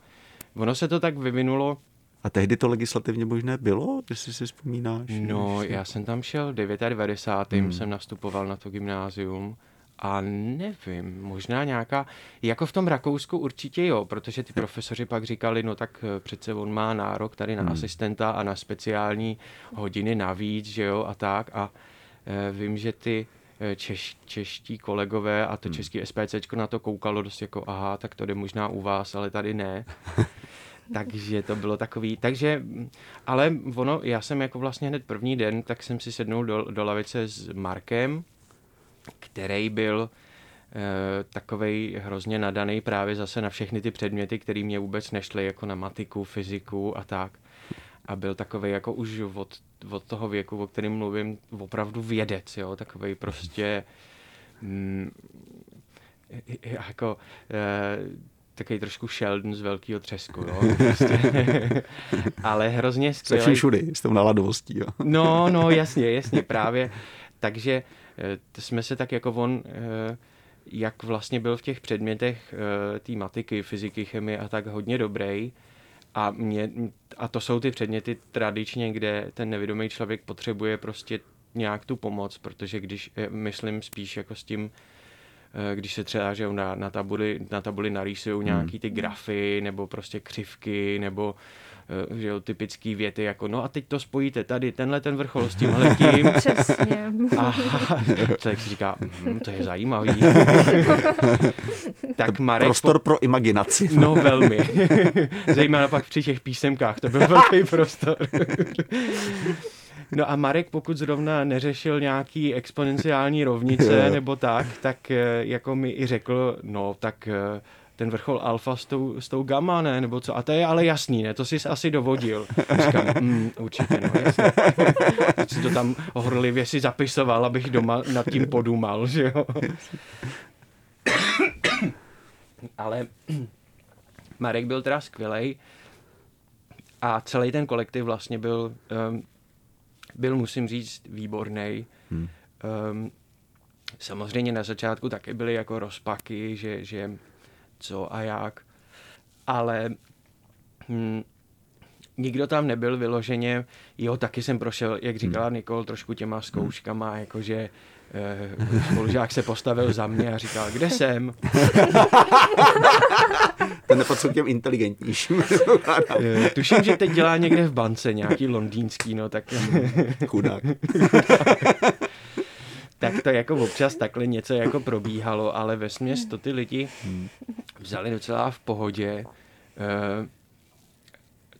Ono se to tak vyvinulo, a tehdy to legislativně možné bylo, jestli si vzpomínáš? No, já jsem tam šel 99. Hmm. jsem nastupoval na to gymnázium a nevím, možná nějaká, jako v tom Rakousku určitě jo, protože ty profesoři pak říkali, no tak eh, přece on má nárok tady na hmm. asistenta a na speciální hodiny navíc, že jo, a tak a e, vím, že ty Eh, češ, čeští kolegové a to hmm. český SPC na to koukalo dost jako aha, tak to jde možná u vás, ale tady ne. takže to bylo takový, takže, ale ono, já jsem jako vlastně hned první den, tak jsem si sednul do, do lavice s Markem, který byl e, takovej hrozně nadaný právě zase na všechny ty předměty, které mě vůbec nešly, jako na matiku, fyziku a tak. A byl takový jako už od, od toho věku, o kterém mluvím, opravdu vědec, jo, takový prostě mm, jako e, takový trošku Sheldon z velkého třesku, jo, prostě. ale hrozně skvělý. Se všudy, s tou naladovostí, jo. no, no, jasně, jasně, právě. Takže e, jsme se tak jako on, e, jak vlastně byl v těch předmětech e, té matiky, fyziky, chemie a tak hodně dobrý, a, mě, a to jsou ty předměty tradičně, kde ten nevědomý člověk potřebuje prostě nějak tu pomoc, protože když, myslím spíš jako s tím eh, když se třeba že na, na, tabuli, na tabuli narýsují hmm. nějaký ty grafy nebo prostě křivky nebo Eh, že jo, typický věty jako no a teď to spojíte tady, tenhle ten vrchol s tím letím. Přesně. A člověk si říká, hm, to je zajímavý. tak Marek... Prostor po... pro imaginaci. No velmi. Zajímavé pak při těch písemkách, to byl velký prostor. No a Marek, pokud zrovna neřešil nějaký exponenciální rovnice nebo tak, tak eh, jako mi i řekl, no tak eh, ten vrchol alfa s tou, s tou gamma, ne, nebo co. A to je ale jasný, ne, to jsi asi dovodil. Říkám, mm, určitě, no, jasně. Si to tam horlivě si zapisoval, abych doma nad tím podumal, že jo. ale Marek byl teda skvělej a celý ten kolektiv vlastně byl, um, byl musím říct, výborný. Hmm. Um, samozřejmě na začátku taky byly jako rozpaky, že, že co a jak, ale hm, nikdo tam nebyl vyloženě, jo, taky jsem prošel, jak říkala hmm. Nikol, trošku těma zkouškama, hmm. jakože eh, spolužák se postavil za mě a říkal, kde jsem? Ten nepatřil těm inteligentnějším. Eh, tuším, že teď dělá někde v bance, nějaký londýnský, no tak... Chudák tak to jako občas takhle něco jako probíhalo, ale ve směs to ty lidi vzali docela v pohodě. E,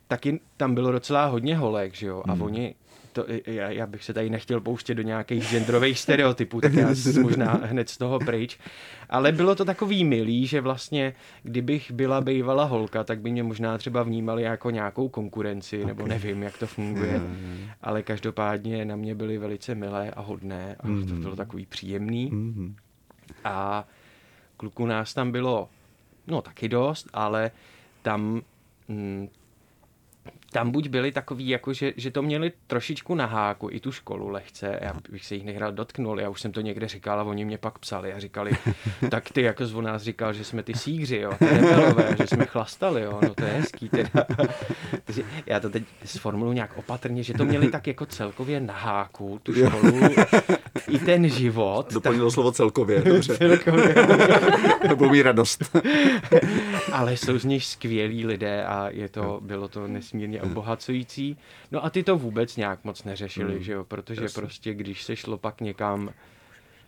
taky tam bylo docela hodně holek, že jo, a hmm. oni to, já, já bych se tady nechtěl pouštět do nějakých genderových stereotypů, tak já možná hned z toho pryč. Ale bylo to takový milý, že vlastně, kdybych byla bývala holka, tak by mě možná třeba vnímali jako nějakou konkurenci, okay. nebo nevím, jak to funguje. Mm. Ale každopádně na mě byly velice milé a hodné a mm. to bylo takový příjemný. Mm. A kluků nás tam bylo, no taky dost, ale tam mm, tam buď byli takový, jako že, že to měli trošičku na háku, i tu školu lehce, já bych se jich nehrál dotknul, já už jsem to někde říkal a oni mě pak psali a říkali, tak ty jako z nás říkal, že jsme ty sígři, jo, rebelové, že jsme chlastali, jo, no to je hezký teda. Takže já to teď sformuluji nějak opatrně, že to měli tak jako celkově na háku, tu školu, i ten život. Doplnilo tak... slovo celkově, dobře. celkově. Nebo mít radost. Ale jsou z nich skvělí lidé a je to, bylo to nesmírně obohacující. No a ty to vůbec nějak moc neřešili, hmm. že jo, protože Jasně. prostě když se šlo pak někam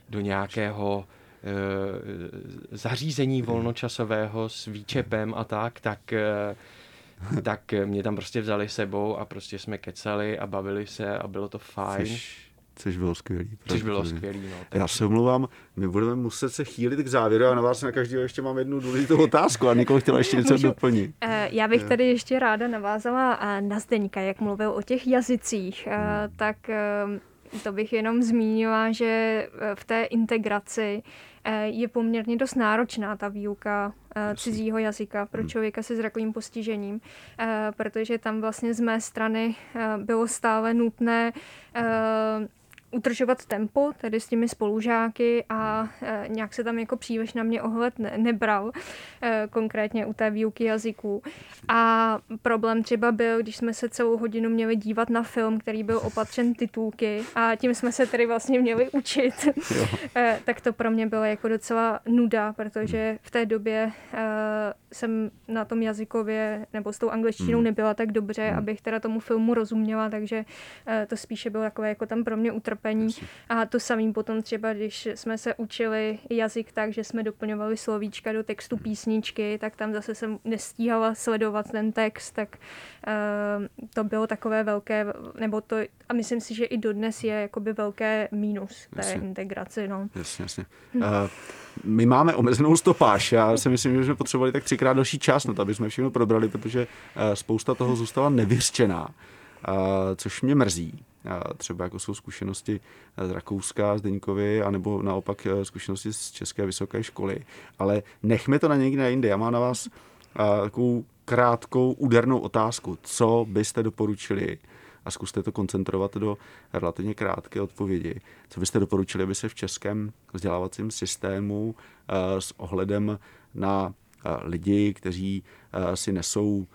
do nějakého e, zařízení volnočasového s výčepem a tak, tak e, tak mě tam prostě vzali sebou a prostě jsme kecali a bavili se a bylo to fajn. Což Což bylo skvělý. Což bylo skvělý, no. Takže... Já se omlouvám, my budeme muset se chýlit k závěru a na vás na každého ještě mám jednu důležitou otázku a Nikol chtěla ještě něco Můžu, doplnit. Eh, já bych tady ještě ráda navázala eh, na Zdeňka, jak mluvil o těch jazycích, eh, hmm. tak to bych jenom zmínila, že v té integraci je poměrně dost náročná ta výuka cizího jazyka pro hmm. člověka se zrakovým postižením, protože tam vlastně z mé strany bylo stále nutné utržovat tempo, tedy s těmi spolužáky a e, nějak se tam jako příliš na mě ohled ne, nebral, e, konkrétně u té výuky jazyků. A problém třeba byl, když jsme se celou hodinu měli dívat na film, který byl opatřen titulky a tím jsme se tedy vlastně měli učit, e, tak to pro mě bylo jako docela nuda, protože v té době e, jsem na tom jazykově nebo s tou angličtinou hmm. nebyla tak dobře, hmm. abych teda tomu filmu rozuměla, takže e, to spíše bylo takové jako tam pro mě utrpení utrpení. A to samým potom třeba, když jsme se učili jazyk tak, že jsme doplňovali slovíčka do textu písničky, tak tam zase jsem nestíhala sledovat ten text, tak uh, to bylo takové velké, nebo to, a myslím si, že i dodnes je jakoby velké mínus té jasně. integraci. No. Jasně, jasně. Uh, my máme omezenou stopáž. Já si myslím, že jsme potřebovali tak třikrát další čas na to, aby jsme všechno probrali, protože uh, spousta toho zůstala nevyřčená. Uh, což mě mrzí třeba jako jsou zkušenosti z Rakouska, z Deňkovy, anebo naopak eh, zkušenosti z České vysoké školy. Ale nechme to na někde jinde. Já mám na vás eh, takovou krátkou údernou otázku. Co byste doporučili a zkuste to koncentrovat do relativně krátké odpovědi. Co byste doporučili, aby se v českém vzdělávacím systému eh, s ohledem na lidi, kteří si nesou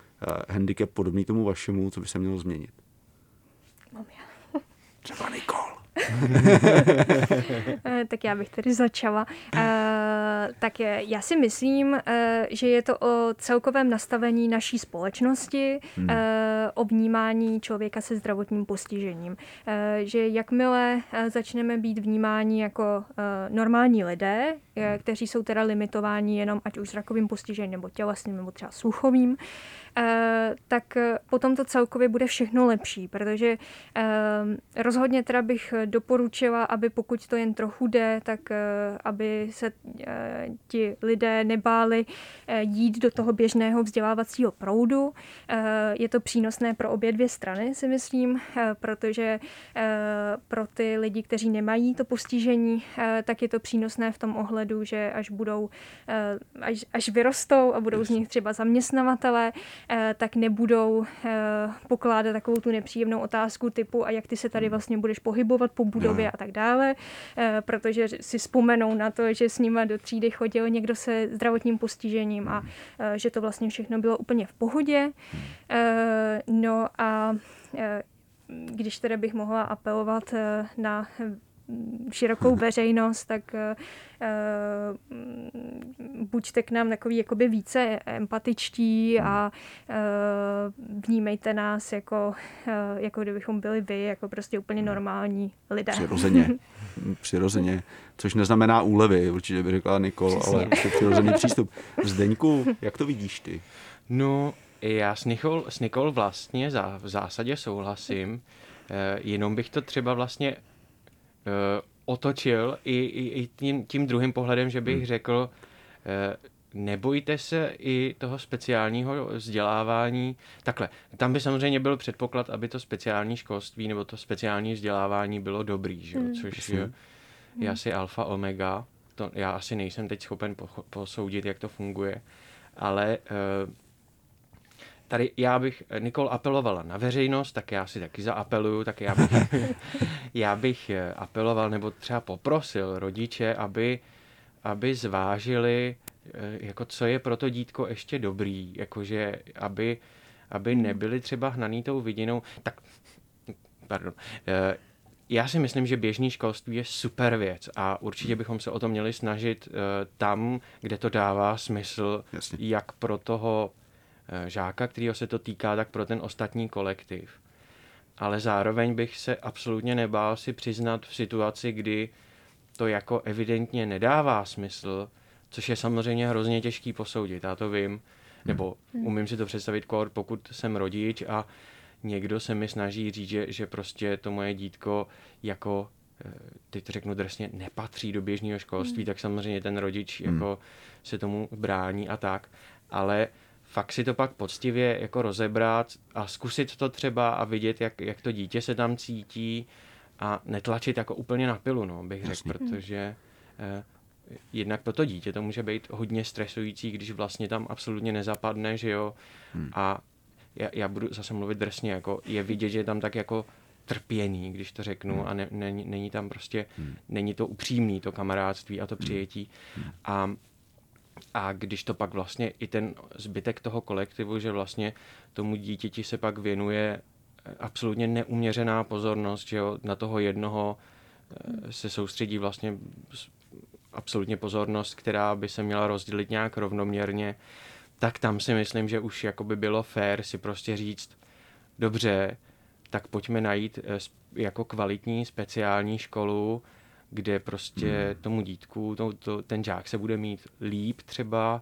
handicap podobný tomu vašemu, co by se mělo změnit? Třeba Nikol. Eh, tak já bych tedy začala. Uh, tak já si myslím, uh, že je to o celkovém nastavení naší společnosti, hmm. uh, o vnímání člověka se zdravotním postižením. Uh, že jakmile uh, začneme být vnímáni jako uh, normální lidé, uh, kteří jsou teda limitováni jenom ať už zrakovým postižením nebo tělesným nebo třeba sluchovým, uh, tak eh, potom to celkově bude všechno lepší, protože eh, rozhodně teda bych doporučila, aby pokud to jen trochu jde, tak aby se ti lidé nebáli jít do toho běžného vzdělávacího proudu. Je to přínosné pro obě dvě strany, si myslím, protože pro ty lidi, kteří nemají to postižení, tak je to přínosné v tom ohledu, že až budou, až, až vyrostou a budou z nich třeba zaměstnavatele, Eh, tak nebudou eh, pokládat takovou tu nepříjemnou otázku typu a jak ty se tady hmm. vlastně budeš pohybovat po budově no. a tak dále, eh, protože si vzpomenou na to, že s nima do třídy chodil někdo se zdravotním postižením a hmm. že to vlastně všechno bylo úplně v pohodě. Hmm. No a když teda bych mohla apelovat na širokou veřejnost, tak uh, buďte k nám takový jakoby více empatičtí a uh, vnímejte nás jako, uh, jako kdybychom byli vy, jako prostě úplně normální lidé. Přirozeně. Přirozeně. Což neznamená úlevy, určitě by řekla Nikol, Přesně. ale to přirozený přístup. Zdeňku, jak to vidíš ty? No, já s Nikol, s Nikol vlastně za, v zásadě souhlasím, jenom bych to třeba vlastně otočil i, i, i tím, tím druhým pohledem, že bych hmm. řekl, uh, nebojte se i toho speciálního vzdělávání. Takhle, tam by samozřejmě byl předpoklad, aby to speciální školství nebo to speciální vzdělávání bylo dobrý, že? Hmm. což je, je asi alfa omega. To, já asi nejsem teď schopen posoudit, jak to funguje, ale uh, tady já bych, Nikol apelovala na veřejnost, tak já si taky zaapeluju, tak já bych, já bych eh, apeloval nebo třeba poprosil rodiče, aby, aby zvážili, eh, jako co je pro to dítko ještě dobrý, jakože aby, aby hmm. nebyli třeba hnaný tou vidinou. Tak, pardon, eh, já si myslím, že běžný školství je super věc a určitě hmm. bychom se o to měli snažit tam, kde to dává smysl, Jasně. jak pro toho Eh, žáka, kterého se to týká, tak pro ten ostatní kolektiv. Ale zároveň bych se absolutně nebál si přiznat v situaci, kdy to jako evidentně nedává smysl, což je samozřejmě hrozně těžký posoudit, já to vím, nebo hmm. umím si to představit, pokud jsem rodič a někdo se mi snaží říct, že, že prostě to moje dítko jako eh, teď to řeknu drsně, nepatří do běžného školství, hmm. tak samozřejmě ten rodič hmm. jako se tomu brání a tak. Ale fakt si to pak poctivě jako rozebrat a zkusit to třeba a vidět, jak, jak to dítě se tam cítí a netlačit jako úplně na pilu, no, bych řekl, protože eh, jednak pro to dítě to může být hodně stresující, když vlastně tam absolutně nezapadne, že jo, hmm. a já, já budu zase mluvit drsně, jako je vidět, že je tam tak jako trpěný, když to řeknu, hmm. a ne, není, není tam prostě, hmm. není to upřímný, to kamarádství a to hmm. přijetí. Hmm. A a když to pak vlastně i ten zbytek toho kolektivu, že vlastně tomu dítěti se pak věnuje eh, absolutně neuměřená pozornost, že jo, na toho jednoho eh, se soustředí vlastně absolutně pozornost, která by se měla rozdělit nějak rovnoměrně, tak tam si myslím, že už jako by bylo fér si prostě říct, dobře, tak pojďme najít eh, jako kvalitní speciální školu, kde prostě hmm. tomu dítku, to, to, ten žák se bude mít líp třeba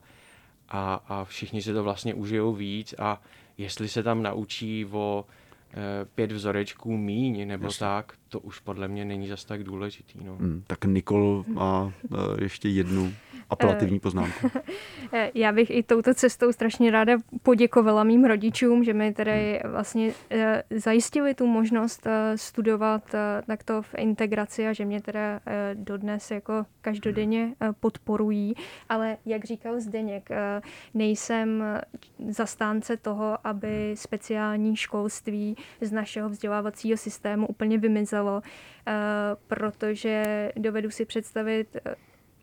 a, a všichni se to vlastně užijou víc a jestli se tam naučí o e, pět vzorečků míň nebo Jasně. tak, to už podle mě není zas tak důležitý. No. Hmm, tak Nikol má e, ještě jednu apelativní poznámku. Já bych i touto cestou strašně ráda poděkovala mým rodičům, že mi tedy vlastně eh, zajistili tu možnost eh, studovat eh, takto v integraci a že mě teda dodnes jako každodenně podporují. Ale jak říkal Zdeněk, nejsem zastánce toho, aby speciální školství z našeho vzdělávacího systému úplně vymizelo, protože dovedu si představit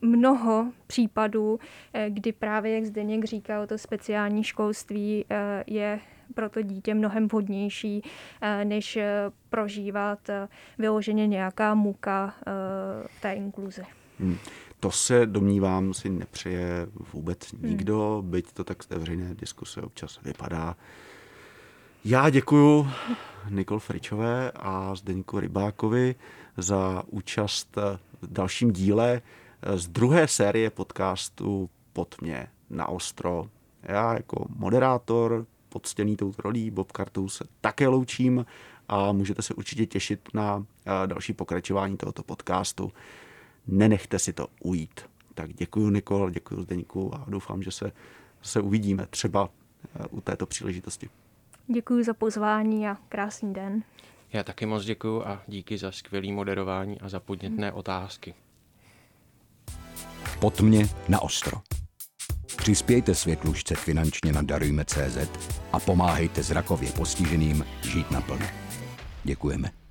mnoho případů, eh, kdy právě, jak Zdeněk říkal, to speciální školství eh, je pro to dítě mnohem vhodnější, eh, než prožívat vyloženě nějaká muka v té inkluzi. Hmm. to se domnívám si nepřeje vůbec nikdo, hmm. byť to tak z té veřejné diskuse občas vypadá. Já děkuji Nikol Fričové a Zdeňku Rybákovi za účast v dalším díle z druhé série podcastu Pod mě na ostro. Já jako moderátor, podstěný touto rolí, Bob Kartou se také loučím a můžete se určitě těšit na další pokračování tohoto podcastu. Nenechte si to ujít. Tak děkuji Nikol, děkuji Zdeňku a doufám, že se, se uvidíme třeba u této příležitosti. Děkuji za pozvání a krásný den. Já taky moc děkuji a díky za skvělé moderování a za podnětné hmm. otázky. Pod mě na ostro. Přispějte světlušce finančně na Darujme.cz a pomáhejte zrakově postiženým žít naplno. Děkujeme.